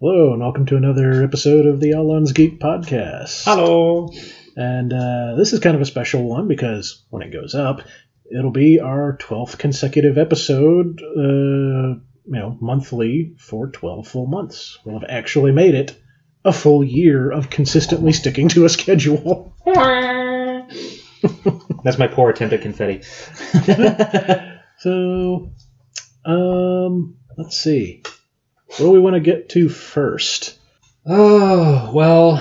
Hello, and welcome to another episode of the Allons Geek Podcast. Hello. And uh, this is kind of a special one because when it goes up, it'll be our 12th consecutive episode, uh, you know, monthly for 12 full months. We'll have actually made it a full year of consistently sticking to a schedule. That's my poor attempt at confetti. So, um, let's see. What do we want to get to first? oh, well,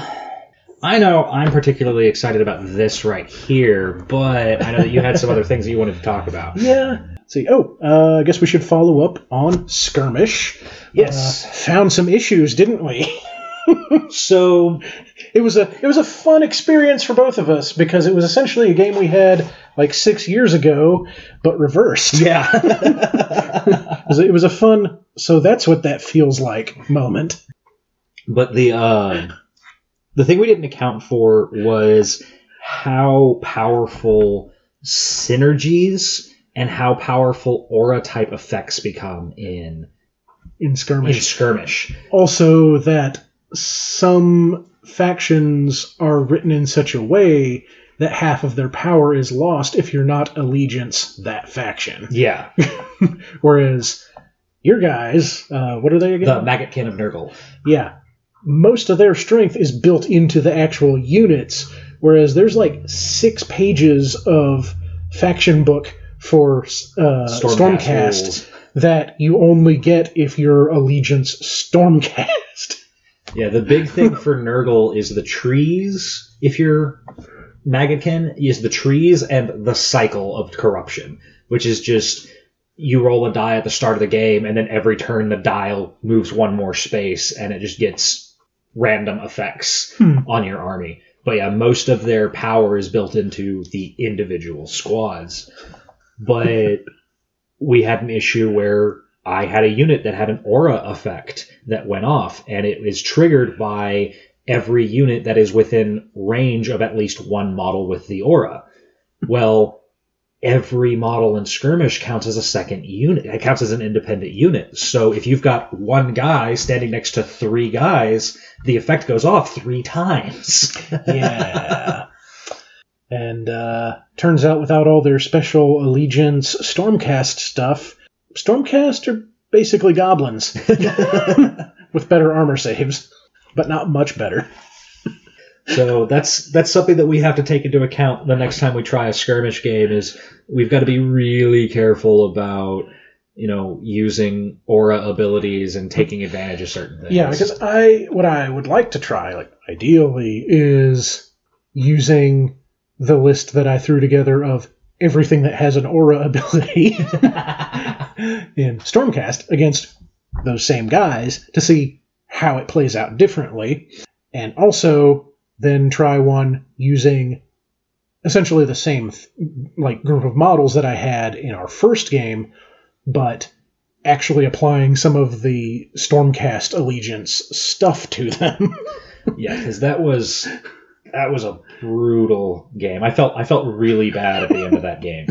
I know I'm particularly excited about this right here, but I know that you had some other things that you wanted to talk about. Yeah. Let's see. Oh, uh, I guess we should follow up on Skirmish. Yes. Uh, found some issues, didn't we? So, it was a it was a fun experience for both of us because it was essentially a game we had like six years ago, but reversed. yeah. It was, it was a fun. So that's what that feels like moment. but the uh, the thing we didn't account for was how powerful synergies and how powerful aura type effects become in In skirmish. in skirmish. skirmish. also that some factions are written in such a way that half of their power is lost if you're not allegiance that faction. Yeah, Whereas your guys, uh, what are they again? the maggot Maggotkin of Nurgle. yeah, most of their strength is built into the actual units, whereas there's like six pages of faction book for uh, Stormcast Stormcast that you only get if you're allegiance Stormcast. Yeah, the big thing for Nurgle is the trees. If you're Maggotkin, is the trees and the cycle of corruption, which is just you roll a die at the start of the game, and then every turn the dial moves one more space, and it just gets random effects Hmm. on your army. But yeah, most of their power is built into the individual squads. But we had an issue where I had a unit that had an aura effect that went off, and it is triggered by every unit that is within range of at least one model with the aura. Well, every model in skirmish counts as a second unit. It counts as an independent unit. So if you've got one guy standing next to three guys, the effect goes off three times. yeah. And uh, turns out, without all their special allegiance Stormcast stuff, Stormcast are basically goblins with better armor saves, but not much better. So that's that's something that we have to take into account the next time we try a skirmish game. Is we've got to be really careful about you know using aura abilities and taking advantage of certain things. Yeah, because I what I would like to try, like ideally, is using the list that I threw together of everything that has an aura ability in Stormcast against those same guys to see how it plays out differently, and also then try one using essentially the same th- like group of models that I had in our first game, but actually applying some of the Stormcast allegiance stuff to them. yeah, because that was that was a brutal game. I felt I felt really bad at the end of that game,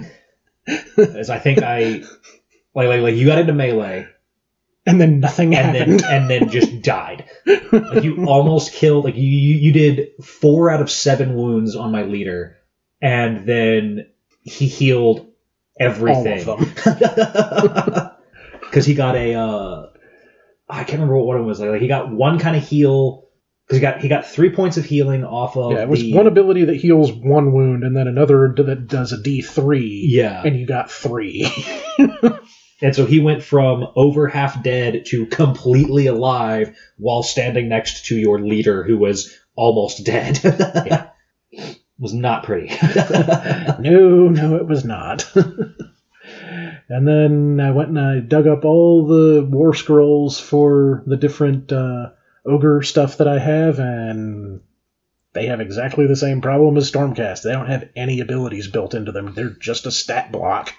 as I think I like like like you got into melee and then nothing and happened. then and then just died. Like you almost killed. Like you you you did four out of seven wounds on my leader, and then he healed everything because he got a uh, I can't remember what one it was like. Like he got one kind of heal because he got he got three points of healing off of Yeah, it was the one ability that heals one wound, and then another that does a D3, yeah, and you got three. And so he went from over half dead to completely alive while standing next to your leader who was almost dead. Yeah. was not pretty. no, no, it was not. and then I went and I dug up all the war scrolls for the different uh, ogre stuff that I have, and they have exactly the same problem as Stormcast. They don't have any abilities built into them. They're just a stat block.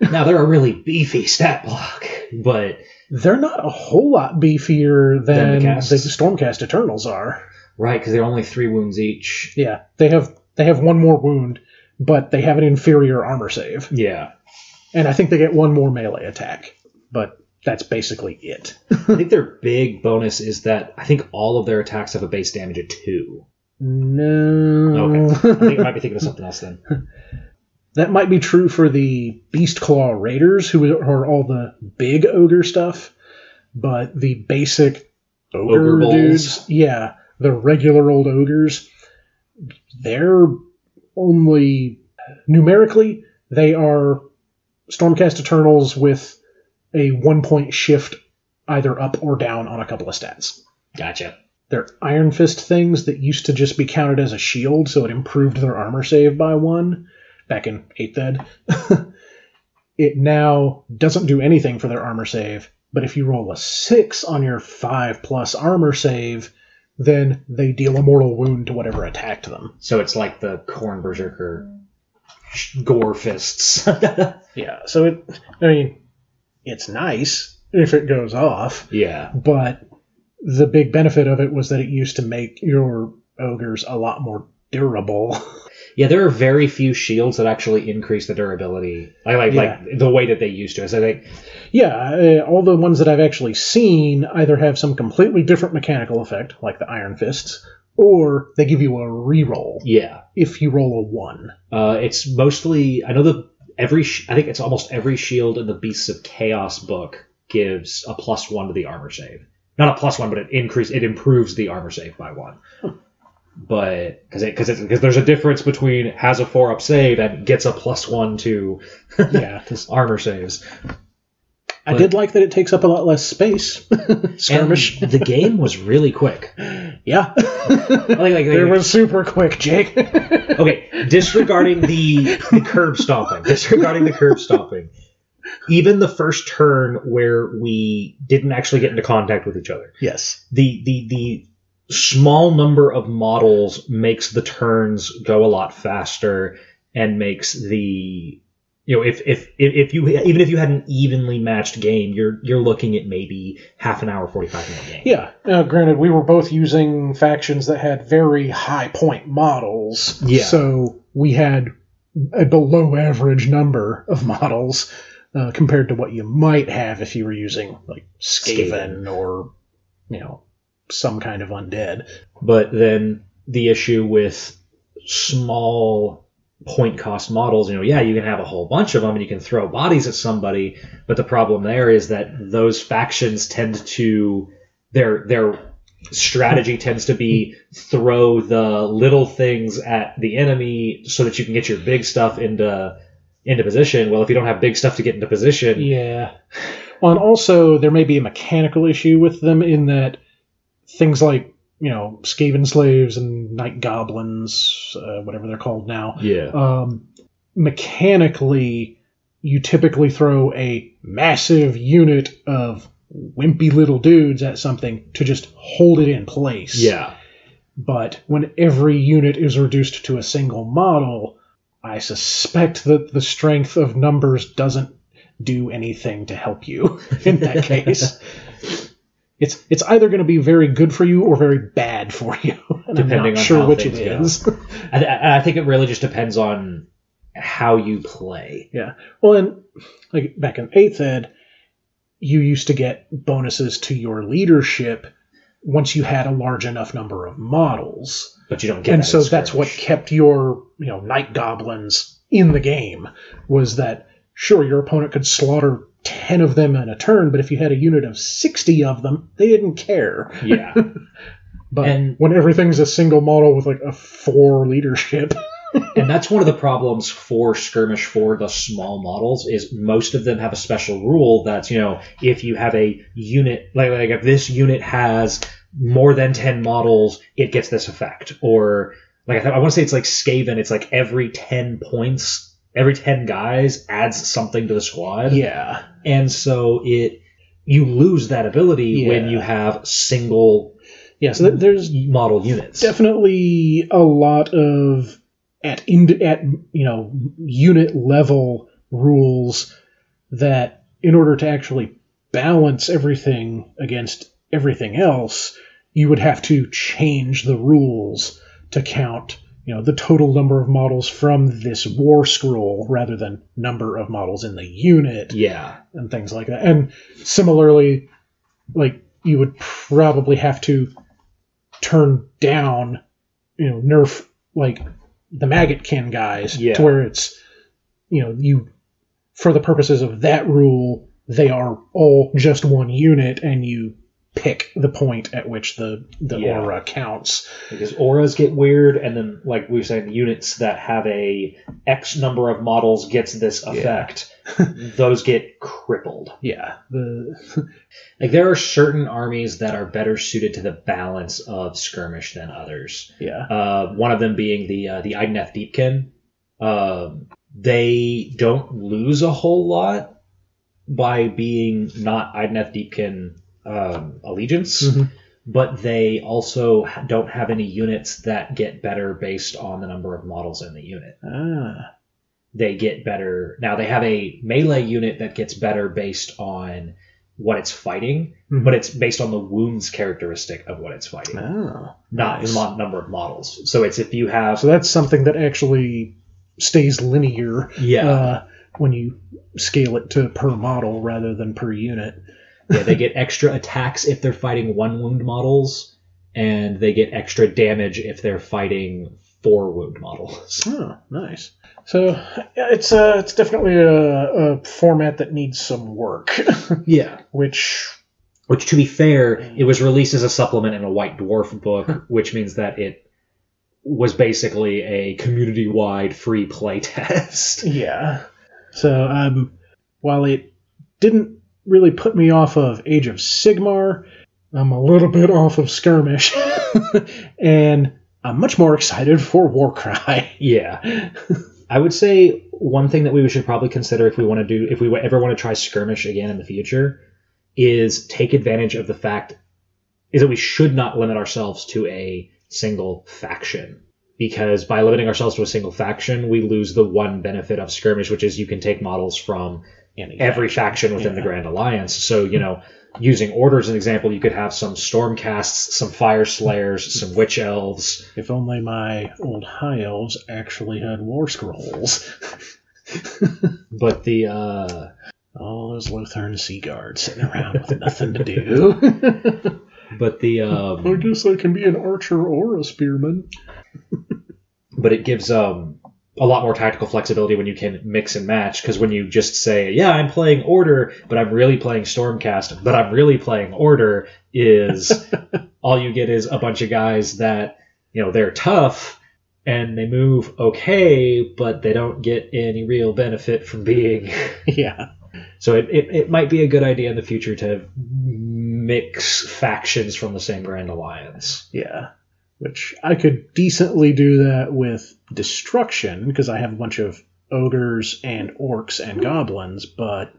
Now they're a really beefy stat block, but They're not a whole lot beefier Than than the the. Stormcast Eternals are. right because they're only three wounds each. Yeah, they have they have one more wound, but they have an inferior armor save, Yeah, and I think they get one more melee attack. But that's basically it. I think their big bonus is that I think all of their attacks have a base damage of two. No. Okay. I think I might be thinking of something else then. That might be true for the Beast Claw Raiders, who are all the big ogre stuff, but the basic ogre, Ogre dudes, yeah, the regular old ogres, they're only numerically they are Stormcast Eternals with a one point shift either up or down on a couple of stats. Gotcha. They're Iron Fist things that used to just be counted as a shield, so it improved their armor save by one back in 8th ed. it now doesn't do anything for their armor save, but if you roll a 6 on your 5 plus armor save, then they deal a mortal wound to whatever attacked them. So it's like the Khorne Berserker gore fists. Yeah, so it, I mean, it's nice if it goes off, yeah. but the big benefit of it was that it used to make your ogres a lot more durable. Yeah, there are very few shields that actually increase the durability. I like Yeah. like the way that they used to. So I think Yeah, uh, all the ones that I've actually seen either have some completely different mechanical effect, like the Iron Fists, or they give you a reroll yeah. if you roll a one. Uh, it's mostly I know the every I think it's almost every shield in the Beasts of Chaos book gives a plus one to the armor save. Not a plus one, but it increase it improves the armor save by one. But because it because because there's a difference between has a four up save and gets a plus one to Yeah, armor saves. I did like that it takes up a lot less space. Skirmish. And the game was really quick. yeah. Like, like, it like- was super quick, Jake. okay, disregarding the, the curb stomping, disregarding the curb stomping, even the first turn where we didn't actually get into contact with each other, yes. the the the small number of models makes the turns go a lot faster and makes the you know if if if you even if you had an evenly matched game, you're you're looking at maybe half an hour, forty five minute game. Yeah. Now, granted, we were both using factions that had very high point models. Yeah. So we had a below average number of models uh, compared to what you might have if you were using like Skaven or, you know, some kind of undead. But then the issue with small point cost models, you know, yeah, you can have a whole bunch of them and you can throw bodies at somebody, but the problem there is that those factions tend to their their strategy tends to be throw the little things at the enemy so that you can get your big stuff into into position. Well, if you don't have big stuff to get into position, Yeah. Well, and also there may be a mechanical issue with them in that things like you know Skaven slaves and night goblins, uh, whatever they're called now, yeah. um, mechanically you typically throw a massive unit of wimpy little dudes at something to just hold it in place. Yeah. But when every unit is reduced to a single model, I suspect that the strength of numbers doesn't do anything to help you in that case. It's it's either going to be very good for you or very bad for you. And I'm Depending not on sure which it go. is. I, I I think it really just depends on how you play. Yeah. Well, and like back in eighth ed, you used to get bonuses to your leadership once you had a large enough number of models, But you don't get and so that's what kept your you know night goblins in the game was that sure your opponent could slaughter ten of them in a turn, but if you had a unit of sixty of them, they didn't care. Yeah. But And- when everything's a single model with like a four leadership, and that's one of the problems for skirmish for the small models is most of them have a special rule that's you know if you have a unit like like if this unit has more than 10 models it gets this effect or like I, I want to say it's like Skaven it's like every 10 points every 10 guys adds something to the squad yeah, and so it you lose that ability when you have single yeah. So th- there's model units definitely a lot of at in, at you know unit level rules that in order to actually balance everything against everything else you would have to change the rules to count you know the total number of models from this war scroll rather than number of models in the unit Yeah. and things like that. And similarly, like you would probably have to turn down, you know, nerf like the maggotkin guys Yeah. to where it's, you know, you for the purposes of that rule, they are all just one unit, and you pick the point at which the the Yeah. aura counts. Because auras get weird, and then, like we were saying, units that have a X number of models gets this effect. those get crippled. Yeah, the Like there are certain armies that are better suited to the balance of skirmish than others. yeah Uh, one of them being the uh, the Idoneth Deepkin. Um, they don't lose a whole lot by being not Idoneth Deepkin um, allegiance, Mhm. but they also don't have any units that get better based on the number of models in the unit. ah They get better now. They have a melee unit that gets better based on what it's fighting, Mhm. but it's based on the wounds characteristic of what it's fighting, oh. not nice. the number of models. So it's if you have So that's something that actually stays linear yeah uh, when you scale it to per model rather than per unit. Yeah they get extra attacks if they're fighting one wound models, and they get extra damage if they're fighting four wound models. Oh, nice. So yeah, it's uh, it's definitely a, a format that needs some work, Yeah. which Which, to be fair, it was released as a supplement in a White Dwarf book, which means that it was basically a community-wide free play test. yeah. So um, while it didn't really put me off of Age of Sigmar, I'm a little bit off of Skirmish, and I'm much more excited for Warcry. Yeah. I would say one thing that we should probably consider if we want to do, if we ever want to try skirmish again in the future, is take advantage of the fact is that we should not limit ourselves to a single faction. Because by limiting ourselves to a single faction, we lose the one benefit of skirmish, which is you can take models from every faction within the Grand Alliance. So, you know, using Order as an example, you could have some Stormcasts, some Fyreslayers, some Witch Elves, If only my old high elves actually had war scrolls. but the uh, All those Lothern Sea Guards sitting around with nothing to do. but the I um, guess I can be an archer or a spearman. but it gives um a lot more tactical flexibility when you can mix and match because when you just say yeah i'm playing order but i'm really playing stormcast but i'm really playing order is all you get is a bunch of guys that you know they're tough and they move okay but they don't get any real benefit from being yeah. so it, it, it might be a good idea in the future to mix factions from the same grand alliance Yeah. Which I could decently do that with destruction because I have a bunch of ogres and orcs and goblins, but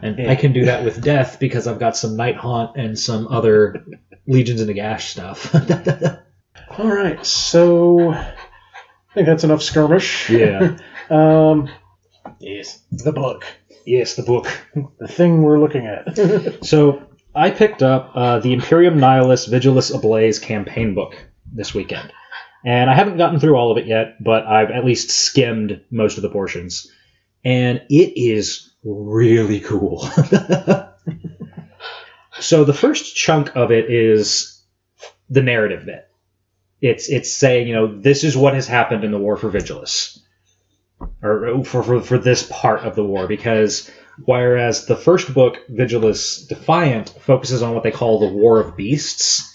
And Yeah. I can do that with death because I've got some Night Haunt and some other Legions in the gash stuff. all right. So I think that's enough skirmish. yeah. Um. Yes. The book. Yes, the book. The thing we're looking at. So I picked up uh, the Imperium Nihilus Vigilus Ablaze campaign book this weekend. And I haven't gotten through all of it yet, but I've at least skimmed most of the portions. And it is really cool. so the first chunk of it is the narrative bit. It's it's saying, you know, this is what has happened in the war for Vigilus. Or for, for, for this part of the war, because Whereas the first book, Vigilus Defiant, focuses on what they call the War of Beasts,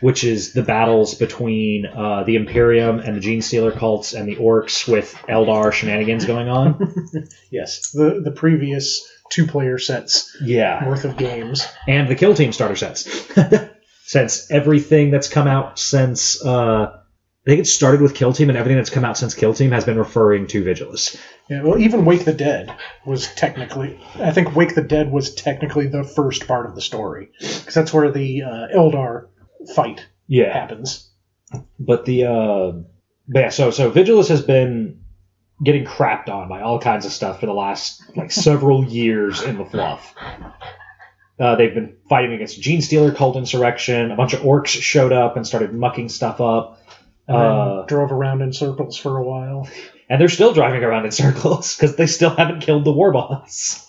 which is the battles between uh, the Imperium and the Gene Stealer cults and the Orcs with Eldar shenanigans going on. yes. The the previous two player sets yeah. worth of games. And the Kill Team starter sets. since everything that's come out since. Uh, I think it started with Kill Team, and everything that's come out since Kill Team has been referring to Vigilus. Yeah, well, even Wake the Dead was technically. I think Wake the Dead was technically the first part of the story because that's where the uh, Eldar fight Yeah. happens. But the uh, but yeah, so so Vigilus has been getting crapped on by all kinds of stuff for the last like several years in the fluff. Uh, they've been fighting against Gene Stealer cult insurrection. A bunch of orcs showed up and started mucking stuff up. Uh, drove around in circles for a while. and they're still driving around in circles because they still haven't killed the war boss.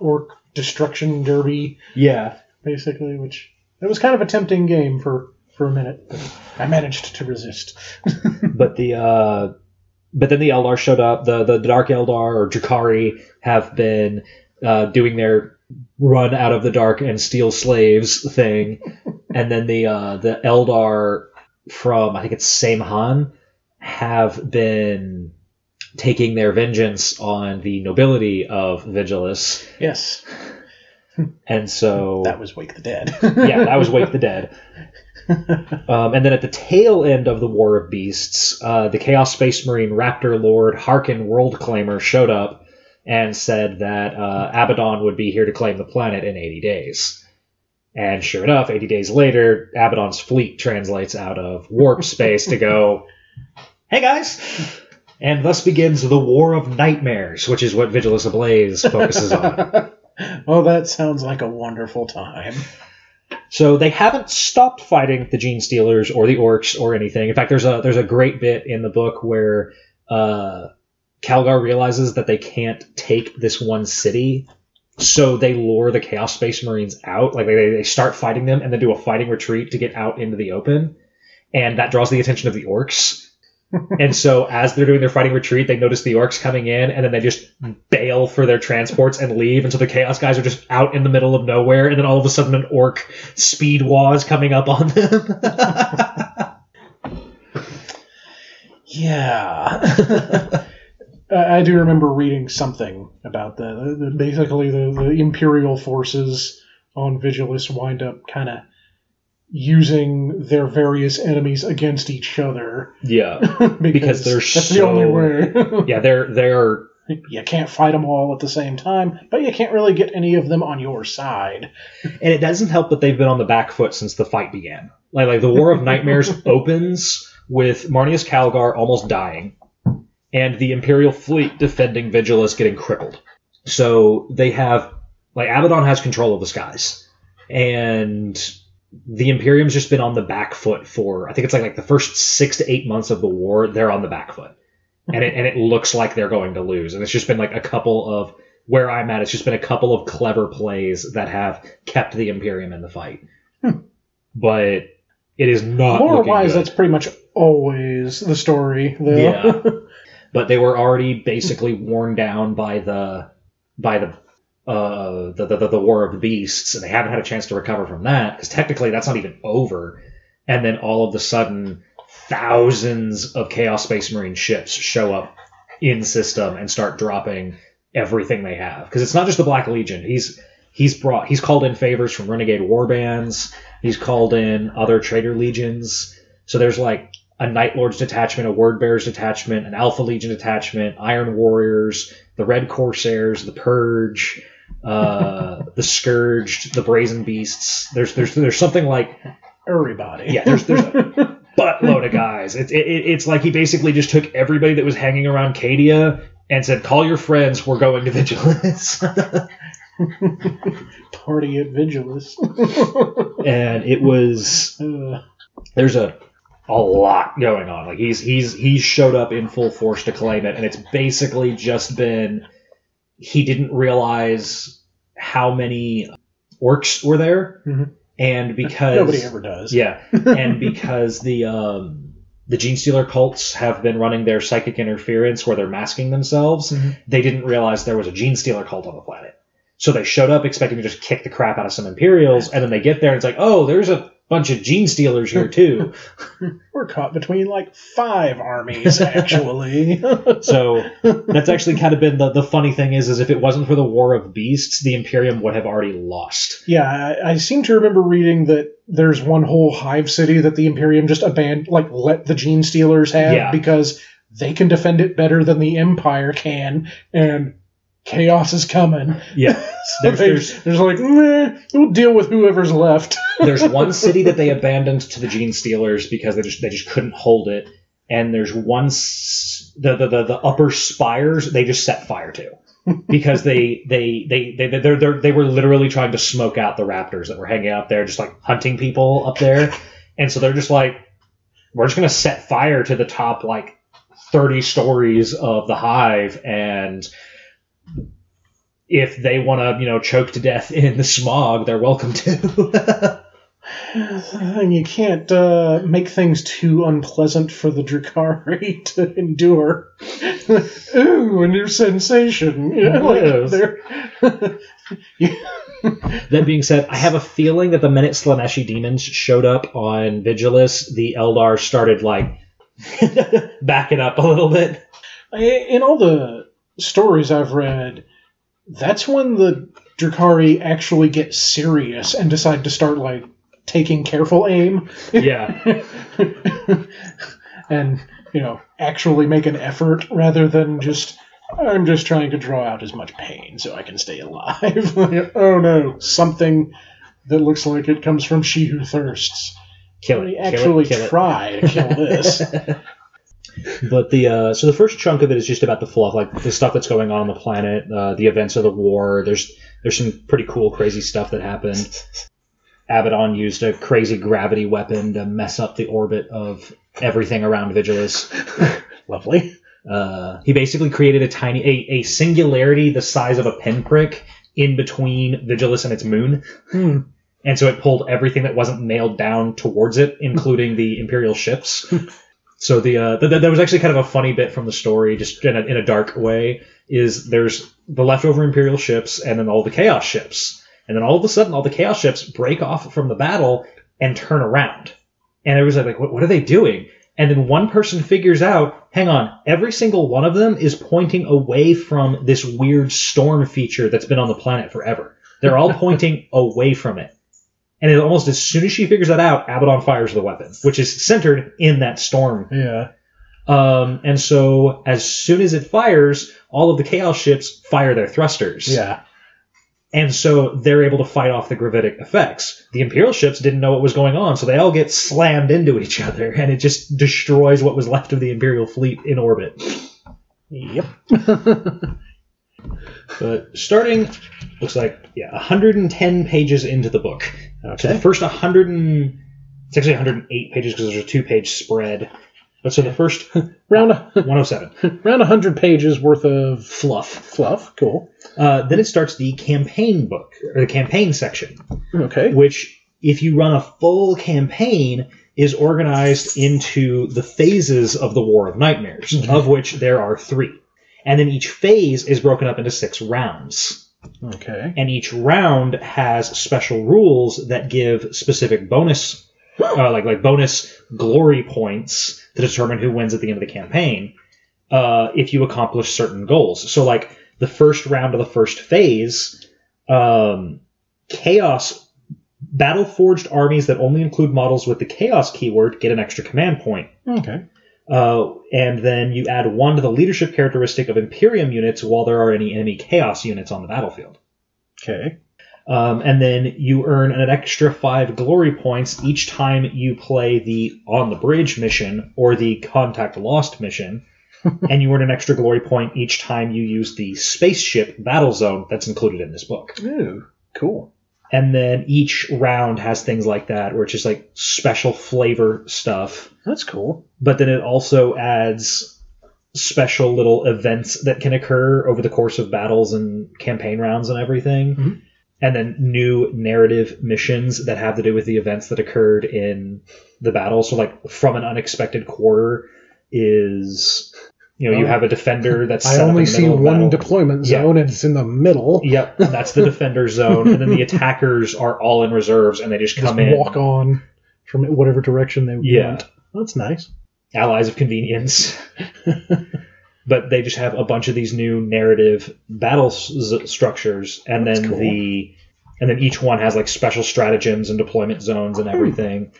Orc destruction derby, Yeah. basically, which it was kind of a tempting game for, for a minute, but I managed to resist. but the uh but then the Eldar showed up. The the Dark Eldar or Drukhari have been uh, doing their run out of the dark and steal slaves thing, and then the uh, the Eldar from I think it's Saim-Hann have been taking their vengeance on the nobility of Vigilus, yes, and so that was Wake the Dead. yeah, that was Wake the Dead. Um, and then at the tail end of the War of Beasts, uh, the Chaos Space Marine Raptor Lord Haarken World Claimer showed up and said that uh, Abaddon would be here to claim the planet in 80 days. And sure enough, 80 days later, Abaddon's fleet translates out of warp space to go, hey guys! And thus begins the War of Nightmares, which is what Vigilus Ablaze focuses on. oh, that sounds like a wonderful time. So they haven't stopped fighting the Gene Stealers or the Orcs or anything. In fact, there's a there's a great bit in the book where uh, Calgar realizes that they can't take this one city, so they lure the Chaos Space Marines out. Like they, they start fighting them and then do a fighting retreat to get out into the open, and that draws the attention of the Orcs. And so as they're doing their fighting retreat, they notice the orcs coming in, and then they just bail for their transports and leave. And so the chaos guys are just out in the middle of nowhere, and then all of a sudden an orc speed was coming up on them. Yeah. I do remember reading something about that. Basically, the, the Imperial forces on Vigilus wind up kind of using their various enemies against each other yeah, because, Because they're that's the so- only way. yeah, they're they're you can't fight them all at the same time, but you can't really get any of them on your side. and it doesn't help that they've been on the back foot since the fight began. Like like the War of Nightmares opens with Marneus Calgar almost dying, and the Imperial fleet defending Vigilus getting crippled. So they have like Abaddon has control of the skies, and the Imperium's just been on the back foot for I think it's like like the first six to eight months of the war. They're on the back foot, and it and it looks like they're going to lose. And it's just been like a couple of where I'm at. It's just been a couple of clever plays that have kept the Imperium in the fight, hmm. but it is not More wise, good. that's pretty much always the story. Though. Yeah. but they were already basically worn down by the by the uh the, the the war of the beasts and they haven't had a chance to recover from that because technically that's not even over. And then all of a sudden thousands of chaos space marine ships show up in system and start dropping everything they have. Because it's not just the black legion. He's he's brought he's called in favors from renegade warbands. He's called in other traitor legions. So there's like a Night Lords detachment, a Word Bearers detachment, an Alpha Legion detachment, Iron Warriors, the Red Corsairs, the Purge, uh, the Scourged, the Brazen Beasts. There's there's there's something like Everybody. yeah, there's there's a buttload of guys. It's it, it- it's like he basically just took everybody that was hanging around Cadia and said, "Call your friends. We're going to Vigilance." Party at Vigilus. and it was Uh, there's a a lot going on. Like he's he's he's showed up in full force to claim it, and it's basically just been he didn't realize how many orcs were there, Mhm. and because nobody ever does. yeah, and because the um, the gene stealer cults have been running their psychic interference where they're masking themselves, Mhm. they didn't realize there was a gene stealer cult on the planet. So they showed up expecting to just kick the crap out of some Imperials, and then they get there and it's like, oh, there's a bunch of gene stealers here too. We're caught between like five armies, actually. so that's actually kind of been the, the funny thing is is if it wasn't for the War of Beasts, the Imperium would have already lost. yeah, I, I seem to remember reading that there's one whole hive city that the Imperium just abandoned, like let the Gene Stealers have Yeah. because they can defend it better than the Empire can, and chaos is coming. Yeah. So There's- they, there's- there's like, meh, we'll deal with whoever's left. there's one city that they abandoned to the gene stealers because they just they just couldn't hold it and there's one s- the the, the, the upper spires they just set fire to because they they they they they're, they're, they were literally trying to smoke out the raptors that were hanging out there just like hunting people up there and so they're just like we're just going to set fire to the top like 30 stories of the hive and if they want to you know choke to death in the smog they're welcome to And you can't uh, make things too unpleasant for the Drukhari to endure. Ooh, a new sensation. You know, like, that being said i have a feeling that the minute Slaaneshi demons showed up on vigilus the eldar started like backing up a little bit In all the stories I've read, that's when the Drukhari actually get serious and decide to start like taking careful aim yeah and you know actually make an effort rather than just I'm just trying to draw out as much pain so I can stay alive. oh no, something that looks like it comes from She Who Thirsts. kill it kill it, actually kill it. try to kill this. But the uh, so the first chunk of it is just about the fluff, like the stuff that's going on on the planet, uh, the events of the war. There's there's some pretty cool, crazy stuff that happened. Abaddon used a crazy gravity weapon to mess up the orbit of everything around Vigilus. Lovely. Uh, he basically created a tiny a, a singularity the size of a pinprick in between Vigilus and its moon. Hmm. And so it pulled everything that wasn't nailed down towards it, including the Imperial ships. so the uh, th- th- that was actually kind of a funny bit from the story, just in a, in a dark way. Is there's the leftover Imperial ships and then all the Chaos ships, and then all of a sudden all the Chaos ships break off from the battle and turn around, and it was like, what, what are they doing? And then one person figures out, hang on, every single one of them is pointing away from this weird storm feature that's been on the planet forever. They're all pointing away from it. And it, almost as soon as she figures that out, Abaddon fires the weapon, which is centered in that storm. Yeah. Um, and so as soon as it fires, all of the Chaos ships fire their thrusters. Yeah. And so they're able to fight off the gravitic effects. The Imperial ships didn't know what was going on, so they all get slammed into each other, and it just destroys what was left of the Imperial fleet in orbit. Yep. But starting, looks like, yeah, 110 pages into the book. So the Okay. first 100 and, it's actually 108 pages because there's a two page spread. But so the first Round a, 107, round hundred pages worth of fluff. fluff. Cool. Uh, then it starts the campaign book, or the campaign section. Okay. which if you run a full campaign is organized into the phases of the war of nightmares Mhm. of which there are three and then each phase is broken up into six rounds Okay. and each round has special rules that give specific bonus uh, like like bonus glory points to determine who wins at the end of the campaign uh, if you accomplish certain goals so like the first round of the first phase um, chaos battle forged armies that only include models with the chaos keyword get an extra command point Okay. Uh, and then you add one to the leadership characteristic of Imperium units while there are any enemy Chaos units on the battlefield. Okay. Um, and then you earn an extra five glory points each time you play the On the Bridge mission or the Contact Lost mission. and you earn an extra glory point each time you use the spaceship battle zone that's included in this book. Ooh. Cool. And then each round has things like that where it's just like special flavor stuff That's cool. but then it also adds special little events that can occur over the course of battles and campaign rounds and everything. Mhm. And then new narrative missions that have to do with the events that occurred in the battle. So, like, from an unexpected quarter is, you know, you Oh. have a defender that's. I set up in only see one battle. deployment Yeah. zone, and it's in the middle. Yep, that's the defender zone, and then the attackers are all in reserves, and they just Just come in. walk on from whatever direction they Yeah. want. That's nice. allies of convenience. but they just have a bunch of these new narrative battle s- structures, and That's then cool. the and then each one has like special stratagems and deployment zones and hmm. everything.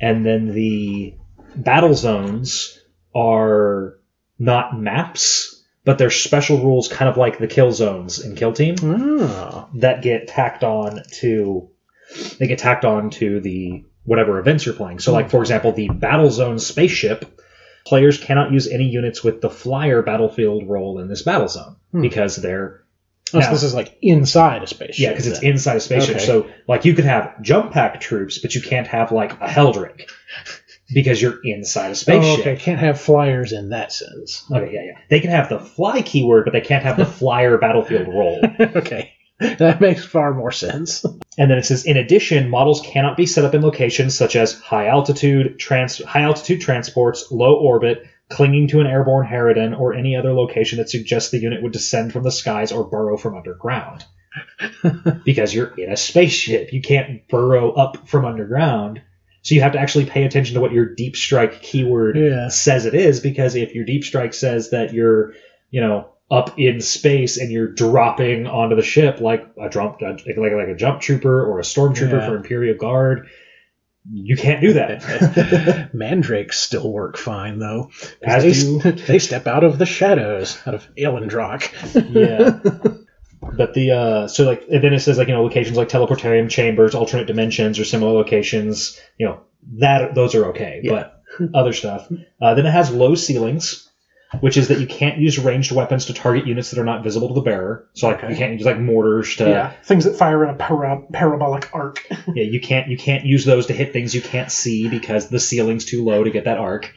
And then the battle zones are not maps, but they're special rules, kind of like the kill zones in Kill Team Ah. that get tacked on to they get tacked on to the whatever events you're playing. So like for example, the battle zone spaceship players cannot use any units with the flyer battlefield role in this battle zone Hmm. because they're Oh, so this is like inside a spaceship. yeah, because it's inside a spaceship. Okay. So like you could have jump pack troops, but you can't have like a Heldrake. Because you're inside a Oh, spaceship. okay, can't have flyers in that sense. Okay, yeah, yeah. They can have the fly keyword, but they can't have the flyer battlefield role. okay, that makes far more sense. And then it says, in addition, models cannot be set up in locations such as high altitude, trans- high altitude transports, low orbit, clinging to an airborne Harridan, or any other location that suggests the unit would descend from the skies or burrow from underground. because you're in a spaceship, you can't burrow up from underground. So you have to actually pay attention to what your deep strike keyword Yeah. says it is because if your deep strike says that you're, you know, up in space and you're dropping onto the ship like a jump like like, a jump trooper or a stormtrooper Yeah. for Imperial Guard, you can't do that. Mandrakes still work fine though. As they, do- they step out of the shadows, out of Aelindrach. yeah. But the uh, so like and then it says like you know locations like teleportarium chambers, alternate dimensions, or similar locations. You know that those are okay, Yeah. but other stuff. Uh, then it has low ceilings, which is that you can't use ranged weapons to target units that are not visible to the bearer. So like you can't use like mortars to yeah, things that fire in a para- parabolic arc. Yeah, you can't you can't use those to hit things you can't see because the ceiling's too low to get that arc.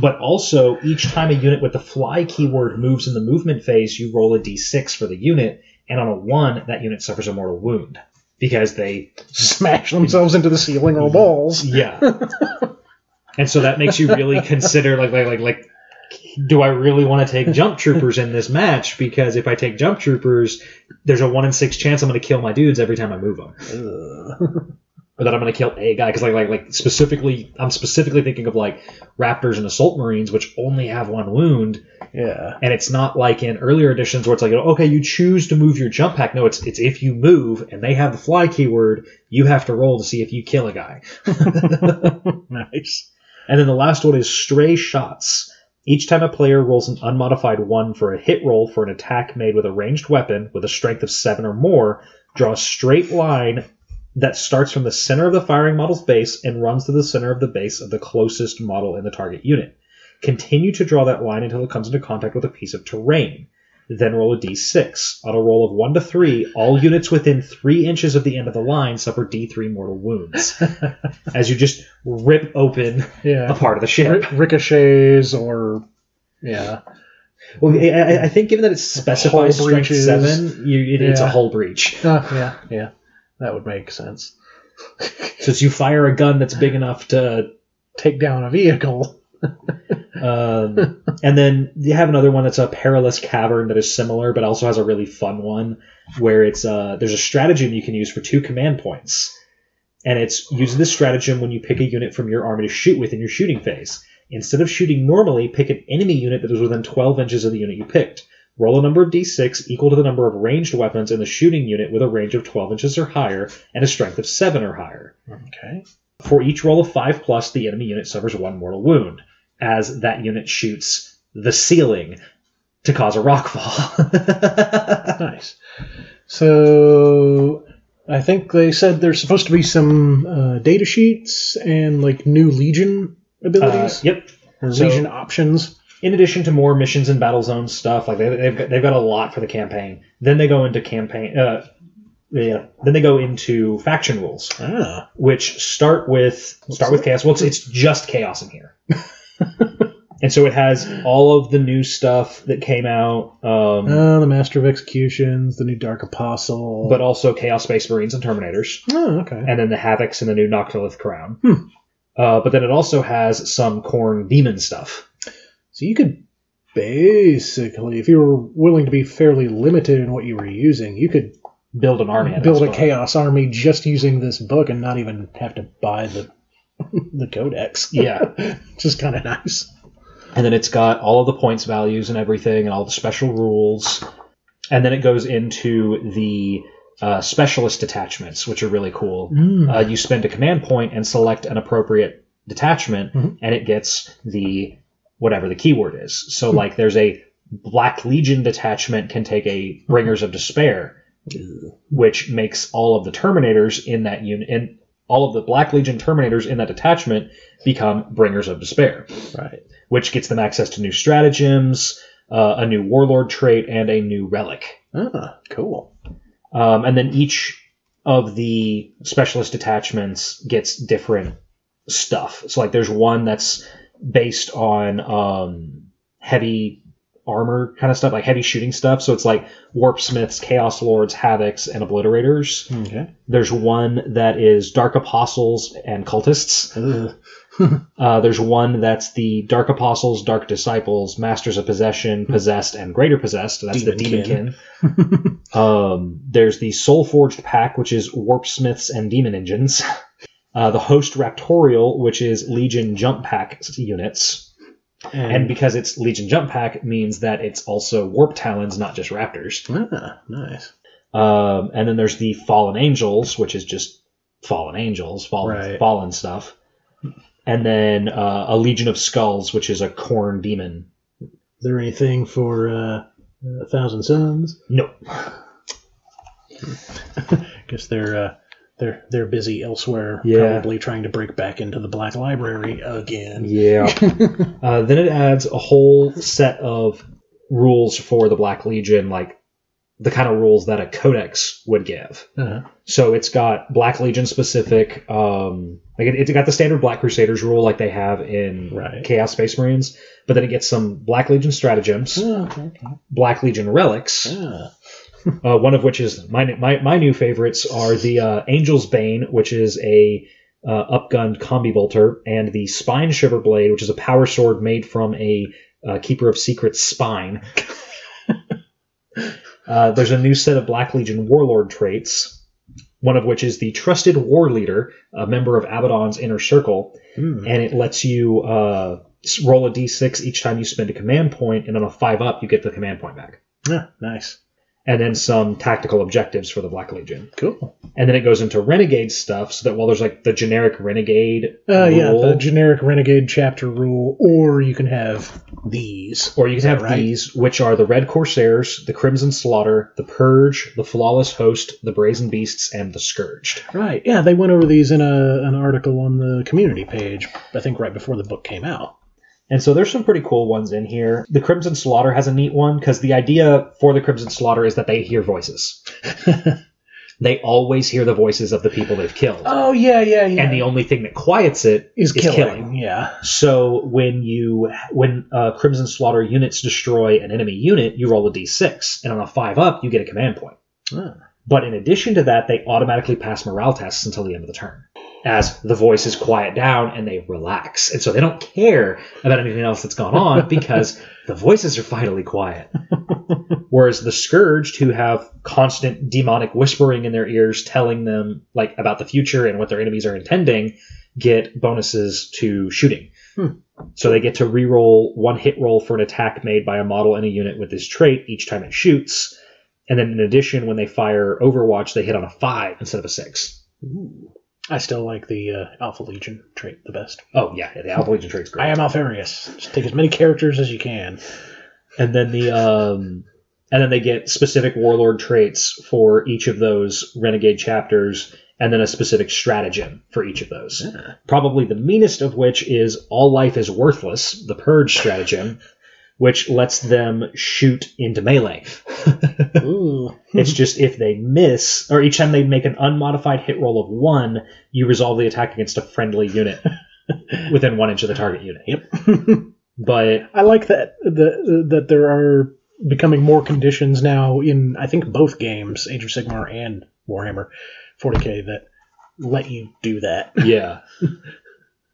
But also, each time a unit with the fly keyword moves in the movement phase, you roll a d6 for the unit, and on a one, that unit suffers a mortal wound because they Smash themselves into the ceiling or walls. yeah. and so that makes you really consider like like like like do I really want to take jump troopers in this match? Because if I take jump troopers, there's a one in six chance I'm going to kill my dudes every time I move them. Or that I'm going to kill a guy because like like like specifically I'm specifically thinking of like Raptors and Assault Marines which only have one wound yeah. and it's not like in earlier editions where it's like okay you choose to move your jump pack no it's it's if you move and they have the fly keyword you have to roll to see if you kill a guy nice. and then the last one is stray shots each time a player rolls an unmodified one for a hit roll for an attack made with a ranged weapon with a strength of seven or more, draw a straight line that starts from the center of the firing model's base and runs to the center of the base of the closest model in the target unit. Continue to draw that line until it comes into contact with a piece of terrain. Then roll a d6. On a roll of 1 to 3, all units within 3 inches of the end of the line suffer d3 mortal wounds. As you just rip open a part of the ship. Ri- ricochets or yeah. Well, I, I- I think given that it specifies Hull strength breaches. seven, you, it, it's a Yeah. hull breach. Oh, yeah, yeah. That would make sense. So it's you fire a gun that's big enough to, Take down a vehicle. Um, and then you have another one that's a perilous cavern that is similar, but also has a really fun one where it's uh, there's a stratagem you can use for two command points, and it's using this stratagem when you pick a unit from your army to shoot with in your shooting phase. Instead of shooting normally, pick an enemy unit that is within 12 inches of the unit you picked. Roll a number of d6 equal to the number of ranged weapons in the shooting unit with a range of 12 inches or higher and a strength of 7 or higher. Okay. For each roll of 5 plus, the enemy unit suffers one mortal wound, as that unit shoots the ceiling to cause a rock fall. Nice. So I think they said there's supposed to be some uh, data sheets and like new Legion Uh, abilities, yep. or so- Legion options. In addition to more missions and battle zone stuff, like they, they've got, they've got a lot for the campaign. Then they go into campaign. Uh, yeah. Then they go into faction rules. Ah, which start with start with chaos. Well, it's, it's just chaos in here, and so it has all of the new stuff that came out, um, uh, the Master of Executions, the new Dark Apostle. but also Chaos Space Marines and Terminators, oh, okay. and then the Havocs and the new Noctilith Crown. Hmm. Uh, but then it also has some Khorne Demon stuff. So you could basically, if you were willing to be fairly limited in what you were using, you could Build an army. build a book. chaos army just using this book and not even have to buy the the codex. Yeah, which is kind of nice. and then it's got all of the points values and everything, and all the special rules. And then it goes into the uh, specialist detachments, which are really cool. Mm. uh, you spend a command point and select an appropriate detachment, Mhm. and it gets the whatever the keyword is. So, like, there's a Black Legion detachment can take a Bringers of Despair, which makes all of the Terminators in that unit and all of the Black Legion Terminators in that detachment become Bringers of Despair, right. which gets them access to new stratagems, uh, a new Warlord trait, and a new relic. Ah, cool. Um, and then each of the specialist detachments gets different stuff. So like there's one that's based on um, heavy armor kind of stuff, like heavy shooting stuff. So it's like warp smiths, chaos lords, havocs, and obliterators. Okay. There's one that is dark apostles and cultists. Uh, there's one that's the dark apostles, dark disciples, masters of possession, possessed, and greater possessed. That's the Demonkin. demonkin. um, there's the soul forged pack, which is warp smiths and demon engines. Uh, the host raptorial, which is legion jump pack units. And because it's Legion Jump Pack means that it's also Warp Talons, not just Raptors. ah, nice. Um, and then there's the Fallen Angels, which is just Fallen Angels, fallen, Right. fallen stuff. And then uh, a Legion of Skulls, which is a Khorne Demon. Is there anything for uh, a Thousand Suns? No. Guess they're uh, they're they're busy elsewhere, Yeah. probably trying to break back into the Black Library again. Yeah. uh, then it adds a whole set of rules for the Black Legion, like the kind of rules that a codex would give. Uh-huh. So it's got Black Legion specific, um, like it, it's got the standard Black Crusaders rule like they have in Right. Chaos Space Marines, but then it gets some Black Legion stratagems, Oh, okay, okay. Black Legion relics, Ah, uh, one of which is my, my my new favorites are the uh, Angel's Bane, which is a uh, upgunned combi bolter, and the Spine Shiver Blade, which is a power sword made from a uh, Keeper of Secrets spine. uh, there's a new set of Black Legion Warlord traits, one of which is the Trusted War Leader, a member of Abaddon's Inner Circle, hmm. and it lets you uh, roll a d6 each time you spend a command point, and on a five up, you get the command point back. Ah, nice. And then some tactical objectives for the Black Legion. Cool. And then it goes into renegade stuff, so that while there's like the generic renegade, Uh, yeah, rule, the generic renegade chapter rule, or you can have these. or you can have right? these, which are the Red Corsairs, the Crimson Slaughter, the Purge, the Flawless Host, the Brazen Beasts, and the Scourged. Right. Yeah, they went over these in a, an article on the community page. I think right before the book came out. And so there's some pretty cool ones in here. The Crimson Slaughter has a neat one because the idea for the Crimson Slaughter is that they hear voices. they always hear the voices of the people they've killed. Oh yeah, yeah, yeah. And the only thing that quiets it is is killing. killing. Yeah. So when you when uh, Crimson Slaughter units destroy an enemy unit, you roll a d6, and on a five up, you get a command point. Ah. But in addition to that, they automatically pass morale tests until the end of the turn, as the voices quiet down and they relax, and so they don't care about anything else that's gone on because the voices are finally quiet. Whereas the Scourged, who have constant demonic whispering in their ears, telling them like about the future and what their enemies are intending, get bonuses to shooting. Hmm. So they get to reroll one hit roll for an attack made by a model in a unit with this trait each time it shoots. And then in addition, when they fire Overwatch, they hit on a five instead of a six. Ooh. I still like the uh, Alpha Legion trait the best. Oh yeah, yeah the Alpha Legion trait's great. I am Alpharius. Just take as many characters as you can. and then the um, and then they get specific warlord traits for each of those renegade chapters, and then a specific stratagem for each of those. Yeah. Probably the meanest of which is all life is worthless, the purge stratagem, which lets them shoot into melee. Ooh. it's just if they miss, or each time they make an unmodified hit roll of one, you resolve the attack against a friendly unit within one inch of the target unit. Yep. But I like that the, that there are becoming more conditions now in I think both games, Age of Sigmar and Warhammer 40k, that let you do that. yeah.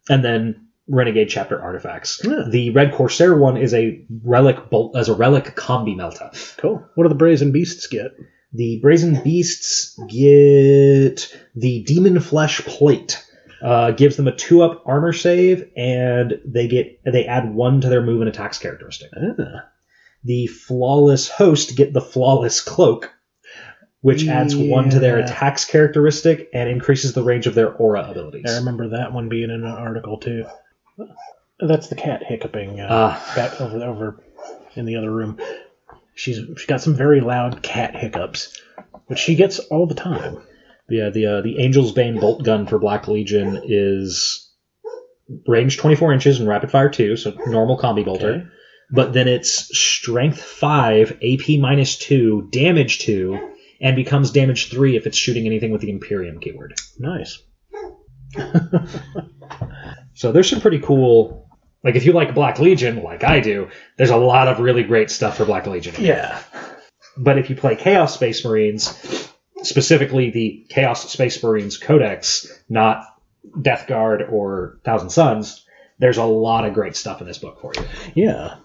and then Renegade chapter artifacts. Yeah. The Red Corsair one is a relic bolt as a relic combi melta. Cool. What do the Brazen Beasts get? The Brazen Beasts get the Demon Flesh plate. Uh, gives them a two up armor save, and they get they add one to their move and attacks characteristic. Ah. The Flawless Host get the Flawless Cloak, which adds one to their Yeah. attacks characteristic and increases the range of their aura abilities. I remember that one being in an article too. That's the cat hiccuping uh, Ah. back over over in the other room. She's she's got some very loud cat hiccups, which she gets all the time. Yeah, the uh, the Angel's Bane bolt gun for Black Legion is range 24 inches and rapid fire 2, so normal combi bolter. Okay. But then it's strength 5, AP minus 2, damage 2, and becomes damage 3 if it's shooting anything with the Imperium keyword. Nice. So there's some pretty cool. Like if you like Black Legion, like I do, there's a lot of really great stuff for Black Legion. Yeah. But if you play Chaos Space Marines, specifically the Chaos Space Marines Codex, not Death Guard or Thousand Suns, there's a lot of great stuff in this book for you. Yeah.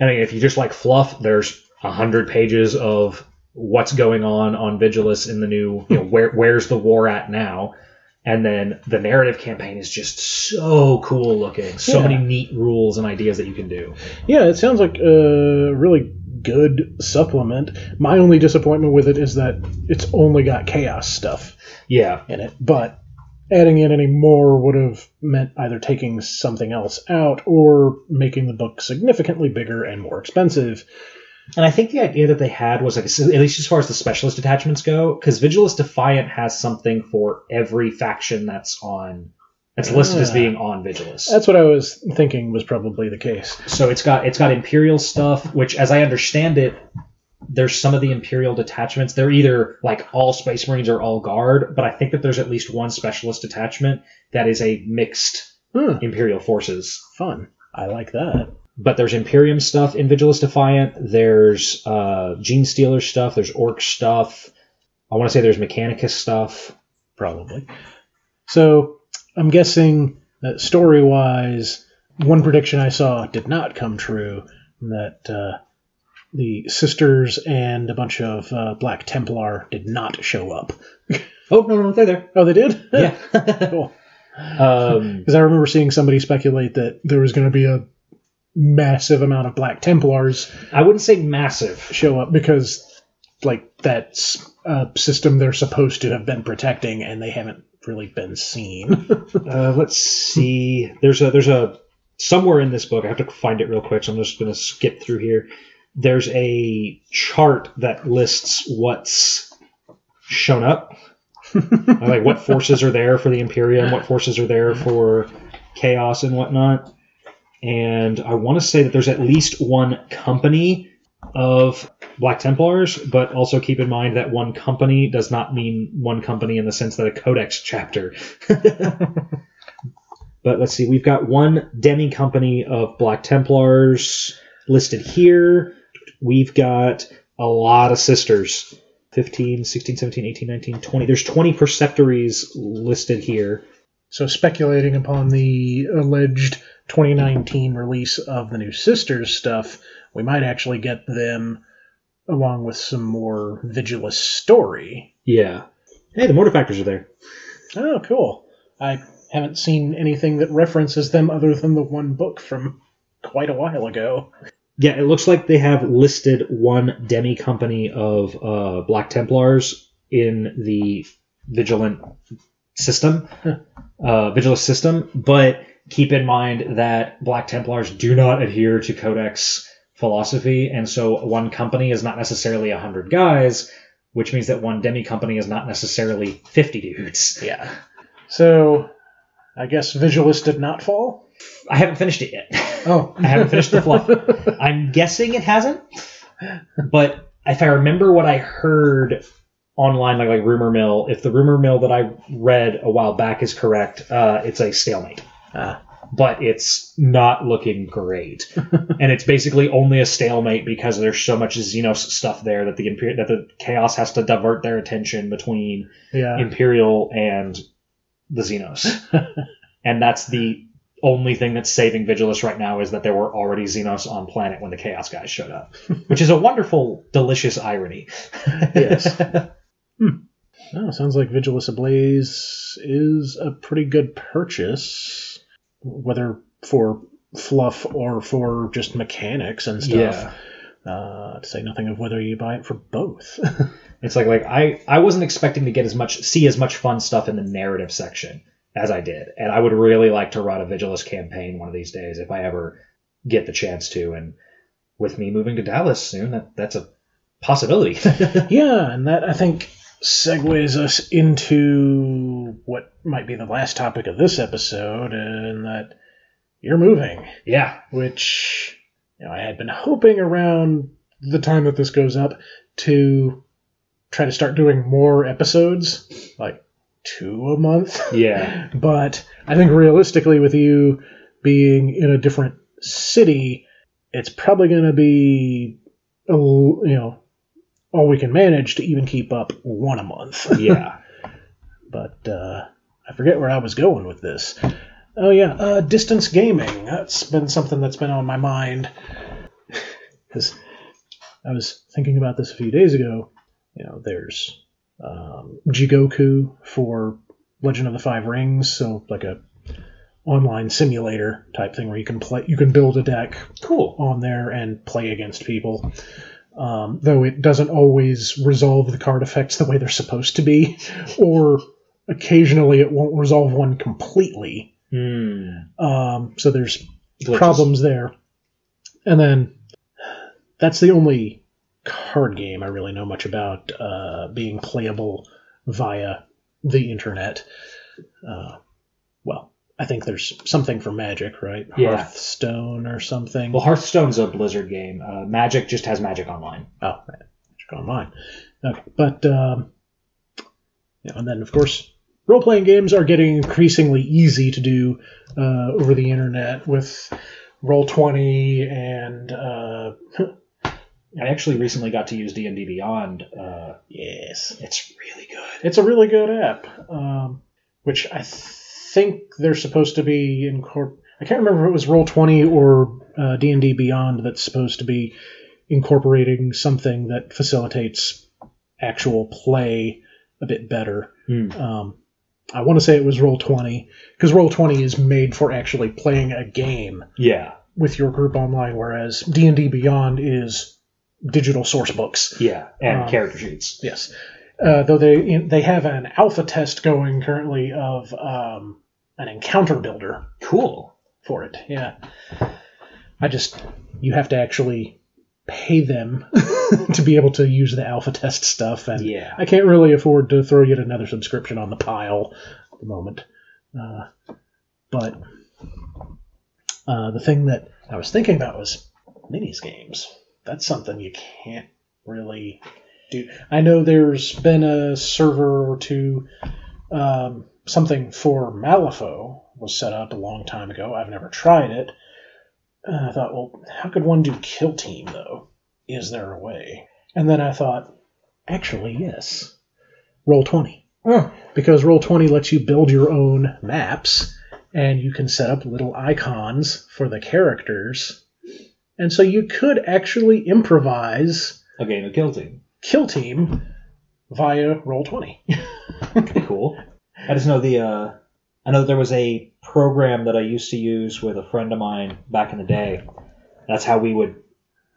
I mean, if you just like fluff, there's a hundred pages of what's going on on Vigilus in the new, you know, where where's the war at now, and then the narrative campaign is just so cool looking. So Yeah. many neat rules and ideas that you can do. Yeah, it sounds like a really good supplement. My only disappointment with it is that it's only got chaos stuff Yeah, in it, but adding in any more would have meant either taking something else out or making the book significantly bigger and more expensive. And I think the idea that they had was like, at least as far as the specialist attachments go, because Vigilus Defiant has something for every faction that's on. That's listed as Ah. being on Vigilus. That's what I was thinking was probably the case. So it's got it's got Imperial stuff, which, as I understand it, there's some of the Imperial detachments. They're either like all Space Marines or all Guard, but I think that there's at least one Specialist detachment that is a mixed Hmm, Imperial forces. fun. I like that. But there's Imperium stuff in Vigilus Defiant. There's uh, Genestealer stuff. There's Ork stuff. I want to say there's Mechanicus stuff. Probably. So I'm guessing that story wise, one prediction I saw did not come true. That uh, the sisters and a bunch of uh, Black Templar did not show up. Oh no, no, they're there. Oh, they did. Yeah. cool. um, Because I remember seeing somebody speculate that there was going to be a massive amount of Black Templars I wouldn't say massive. show up because, like, that's a system they're supposed to have been protecting, and they haven't really been seen. Uh, let's see. There's a there's a somewhere in this book. I have to find it real quick, so I'm just going to skip through here. There's a chart that lists what's shown up, like what forces are there for the Imperium, what forces are there for Chaos and whatnot. And I want to say that there's at least one company of Black Templars, but also keep in mind that one company does not mean one company in the sense that a codex chapter. but let's see, we've got one demi company of Black Templars listed here. We've got a lot of sisters 15, 16, 17, 18, 19, 20. There's 20 preceptories listed here. So, speculating upon the alleged 2019 release of the new Sisters stuff, we might actually get them along with some more Vigilus story. Yeah. Hey, the Mortifactors are there. Oh, cool. I haven't seen anything that references them other than the one book from quite a while ago. Yeah, it looks like they have listed one demi company of uh, Black Templars in the Vigilant system, uh, Vigilus system. But keep in mind that Black Templars do not adhere to Codex philosophy, and so one company is not necessarily hundred guys, which means that one demi company is not necessarily fifty dudes. Yeah. So, I guess Vigilus did not fall? I haven't finished it yet. Oh. I haven't finished the fluff. I'm guessing it hasn't, but if I remember what I heard online, like like rumor mill, if the rumor mill that I read a while back is correct, uh, it's a stalemate. Ah. But it's not looking great, and it's basically only a stalemate because there's so much Xenos stuff there that the Imper- that the Chaos has to divert their attention between Yeah. Imperial and the Xenos. and that's the only thing that's saving Vigilus right now is that there were already Xenos on planet when the Chaos guys showed up, which is a wonderful, delicious irony. Yes. Oh, sounds like Vigilus Ablaze is a pretty good purchase, whether for fluff or for just mechanics and stuff. yeah. Uh, to say nothing of whether you buy it for both. It's like like I I wasn't expecting to get as much see as much fun stuff in the narrative section as I did, and I would really like to run a Vigilus campaign one of these days if I ever get the chance to. And with me moving to Dallas soon, that that's a possibility. yeah, and that I think segues us into what might be the last topic of this episode, and that you're moving. yeah, which you know, I had been hoping around the time that this goes up to try to start doing more episodes, like two a month. Yeah. but I think realistically, with you being in a different city, it's probably going to be, you know, all we can manage to even keep up one a month. Yeah. but uh, I forget where I was going with this. Oh yeah, uh, distance gaming. That's been something that's been on my mind because I was thinking about this a few days ago. You know, there's um, Jigoku for Legend of the Five Rings, so like a online simulator type thing where you can play, you can build a deck Cool. on there and play against people. Um, though it doesn't always resolve the card effects the way they're supposed to be, or occasionally it won't resolve one completely. Hmm. Um, so there's problems there. And then that's the only card game I really know much about uh, being playable via the internet. Uh, well, I think there's something for Magic, right? Yeah. Hearthstone or something. Well, Hearthstone's a Blizzard game. Uh, Magic just has Magic Online. Oh. Magic Online. Okay, but um, know, and then of course, role playing games are getting increasingly easy to do uh, over the internet with Roll Twenty and uh, I actually recently got to use D and D Beyond. Uh, yes, it's really good. it's a really good app, um, which I think they're supposed to be incorpor. I can't remember if it was Roll Twenty or uh, D and D Beyond that's supposed to be incorporating something that facilitates actual play a bit better. Hmm. Um, I want to say it was Roll Twenty because Roll Twenty is made for actually playing a game Yeah. with your group online, whereas D and D Beyond is digital source books. Yeah. And Um, character sheets. Yes, uh, though they they have an alpha test going currently of um, an encounter builder Cool. for it. Yeah, I just you have to actually pay them to be able to use the alpha test stuff, and Yeah. I can't really afford to throw yet another subscription on the pile at the moment. Uh, but uh, the thing that I was thinking about was minis games. That's something you can't really do. I know there's been a server or two, um, something for Malifaux was set up a long time ago. I've never tried it. And I thought, well, how could one do Kill Team though? Is there a way? And then I thought, actually, yes. Roll 20. Hmm. Because Roll 20 lets you build your own maps and you can set up little icons for the characters. And so you could actually improvise A game of Kill Team. Kill Team via Roll 20. Pretty cool. I just know the. Uh, I know that there was a program that I used to use with a friend of mine back in the day. That's how we would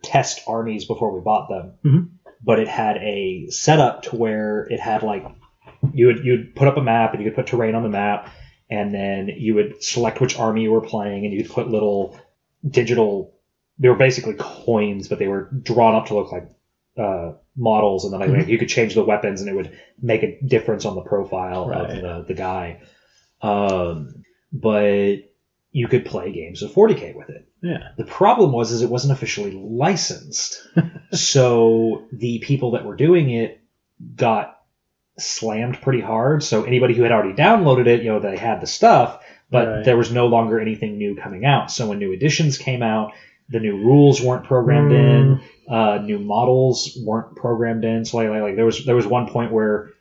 test armies before we bought them. Mhm. But it had a setup to where it had like you would you'd put up a map and you could put terrain on the map, and then you would select which army you were playing, and you'd put little digital. They were basically coins, but they were drawn up to look like uh, models, and then like, Mhm. you could change the weapons, and it would make a difference on the profile Right. of the, the guy. Um, but you could play games of 40k with it. yeah. The problem was is it wasn't officially licensed. so the people that were doing it got slammed pretty hard. So anybody who had already downloaded it, you know, they had the stuff, but Right. there was no longer anything new coming out. So when new editions came out, the new rules weren't programmed in, uh, new models weren't programmed in. So like, like, like there was there was one point where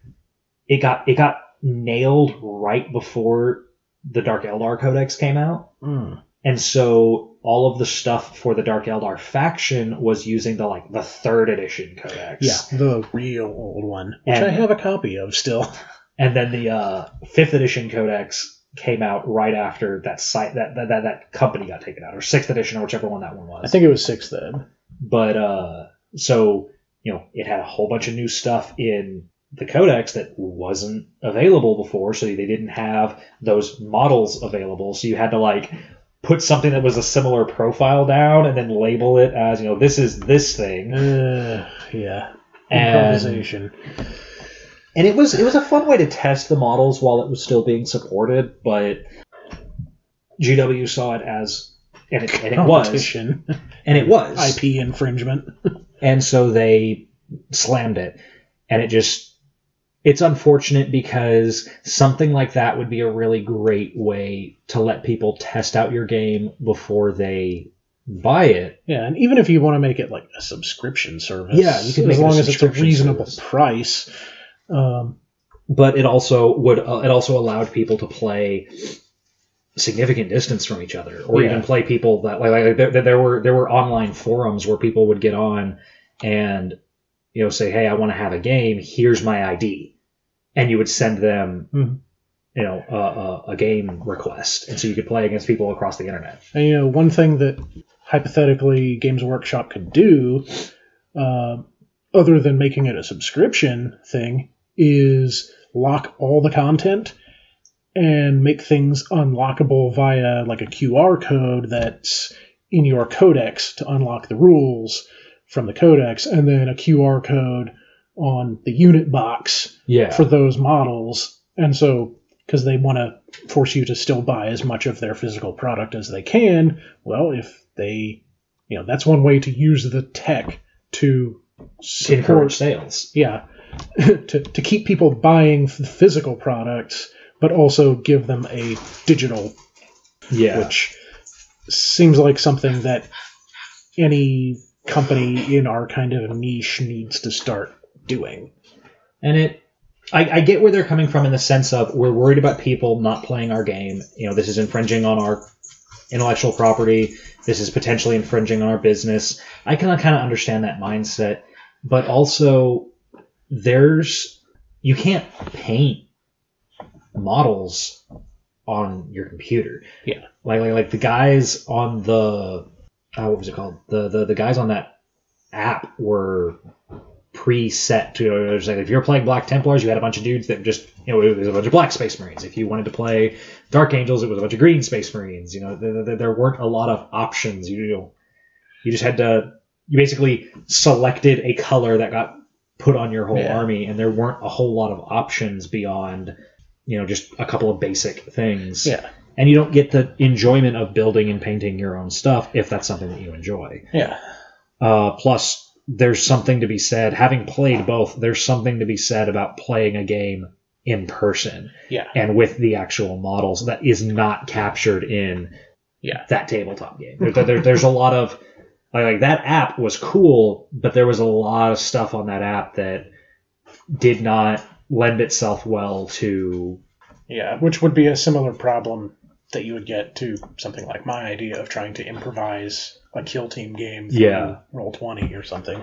it got it got nailed right before the Dark Eldar Codex came out. Mm. And so all of the stuff for the Dark Eldar faction was using the like the third edition codex. Yeah, the real old one, which And- I have a copy of still. And then the uh, fifth edition codex came out right after that site that, that that that company got taken out, or sixth edition, or whichever one that one was. I think it was sixth then. But uh, so you know, it had a whole bunch of new stuff in the codex that wasn't available before, so they didn't have those models available. So you had to like put something that was a similar profile down and then label it as you know this is this thing. Uh, yeah. And- Improvisation. And it was it was a fun way to test the models while it was still being supported, but GW saw it as and it, and it was and it was IP infringement. and so they slammed it and it just it's unfortunate because something like that would be a really great way to let people test out your game before they buy it. Yeah, and even if you want to make it like a subscription service, Yeah, you can as make it a long as it's a reasonable service. price. Um, But it also would uh, it also allowed people to play significant distance from each other, or Yeah. even play people that like, like there, there were there were online forums where people would get on and you know say, hey, I want to have a game. Here's my ID, and you would send them. Mhm. You know, a, a, a game request, and so you could play against people across the internet. And you know, one thing that hypothetically Games Workshop could do, uh, other than making it a subscription thing, is lock all the content and make things unlockable via like a QR code that's in your codex to unlock the rules from the codex, and then a QR code on the unit box Yeah, for those models. And so, because they want to force you to still buy as much of their physical product as they can, well, if they, you know, that's one way to use the tech to to encourage sales. yeah, to, to keep people buying physical products, but also give them a digital, Yeah, which seems like something that any company in our kind of niche needs to start doing. And it, I, I get where they're coming from in the sense of we're worried about people not playing our game. You know, this is infringing on our intellectual property. This is potentially infringing on our business. I can kind of understand that mindset, but also there's you can't paint models on your computer. Yeah. like like, like the guys on the oh, what was it called? The the the guys on that app were preset to it was like if you're playing Black Templars, you had a bunch of dudes that just you know it was a bunch of Black Space Marines. If you wanted to play Dark Angels, it was a bunch of Green Space Marines. You know, there, there, there weren't a lot of options. You know, you just had to you basically selected a color that got put on your whole Yeah. army, and there weren't a whole lot of options beyond you know just a couple of basic things. Yeah. And you don't get the enjoyment of building and painting your own stuff if that's something that you enjoy. Yeah. Uh, plus, there's something to be said. Having played both, there's something to be said about playing a game in person Yeah. and with the actual models that is not captured in Yeah. that tabletop game. There, there- there's a lot of like, like that app was cool, but there was a lot of stuff on that app that did not lend itself well to Yeah, which would be a similar problem that you would get to something like my idea of trying to improvise a kill team game through Yeah. roll 20 or something.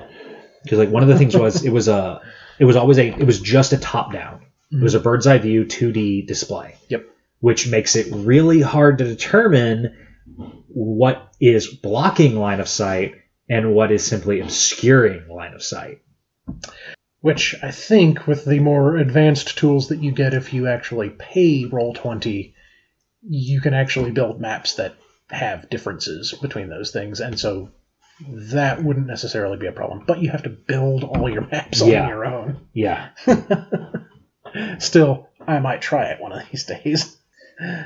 because like one of the things was it was a it was always a it was just a top down it was a mm-hmm. bird's eye view 2d display Yep. which makes it really hard to determine what is blocking line of sight and what is simply obscuring line of sight Which I think, with the more advanced tools that you get if you actually pay roll 20, you can actually build maps that have differences between those things. And so that wouldn't necessarily be a problem. But you have to build all your maps Yeah. on your own. yeah Still, I might try it one of these days.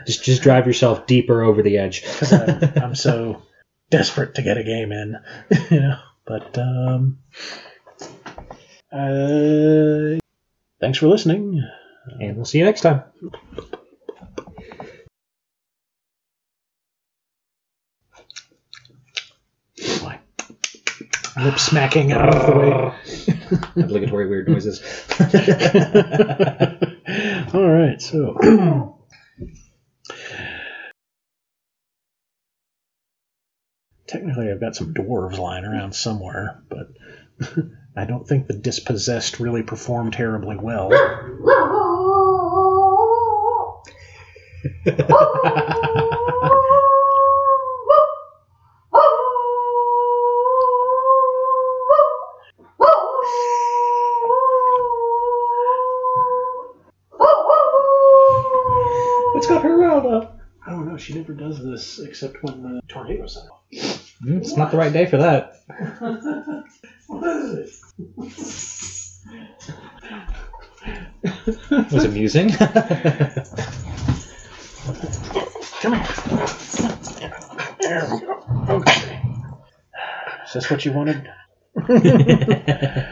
Just just drive yourself deeper over the edge I'm, I'm so desperate to get a game in, you know. But um, uh, thanks for listening. and we'll see you next time lip smacking out of the way. obligatory weird noises. All right, so. Technically, I've got some dwarves lying around somewhere, but I don't think the dispossessed really perform terribly well. What's got her riled up? I don't know. She never does this except when the tornadoes set off. Mm, it's not the right day for that what is it was amusing it? Come here. There we go. Okay. Is this what you wanted?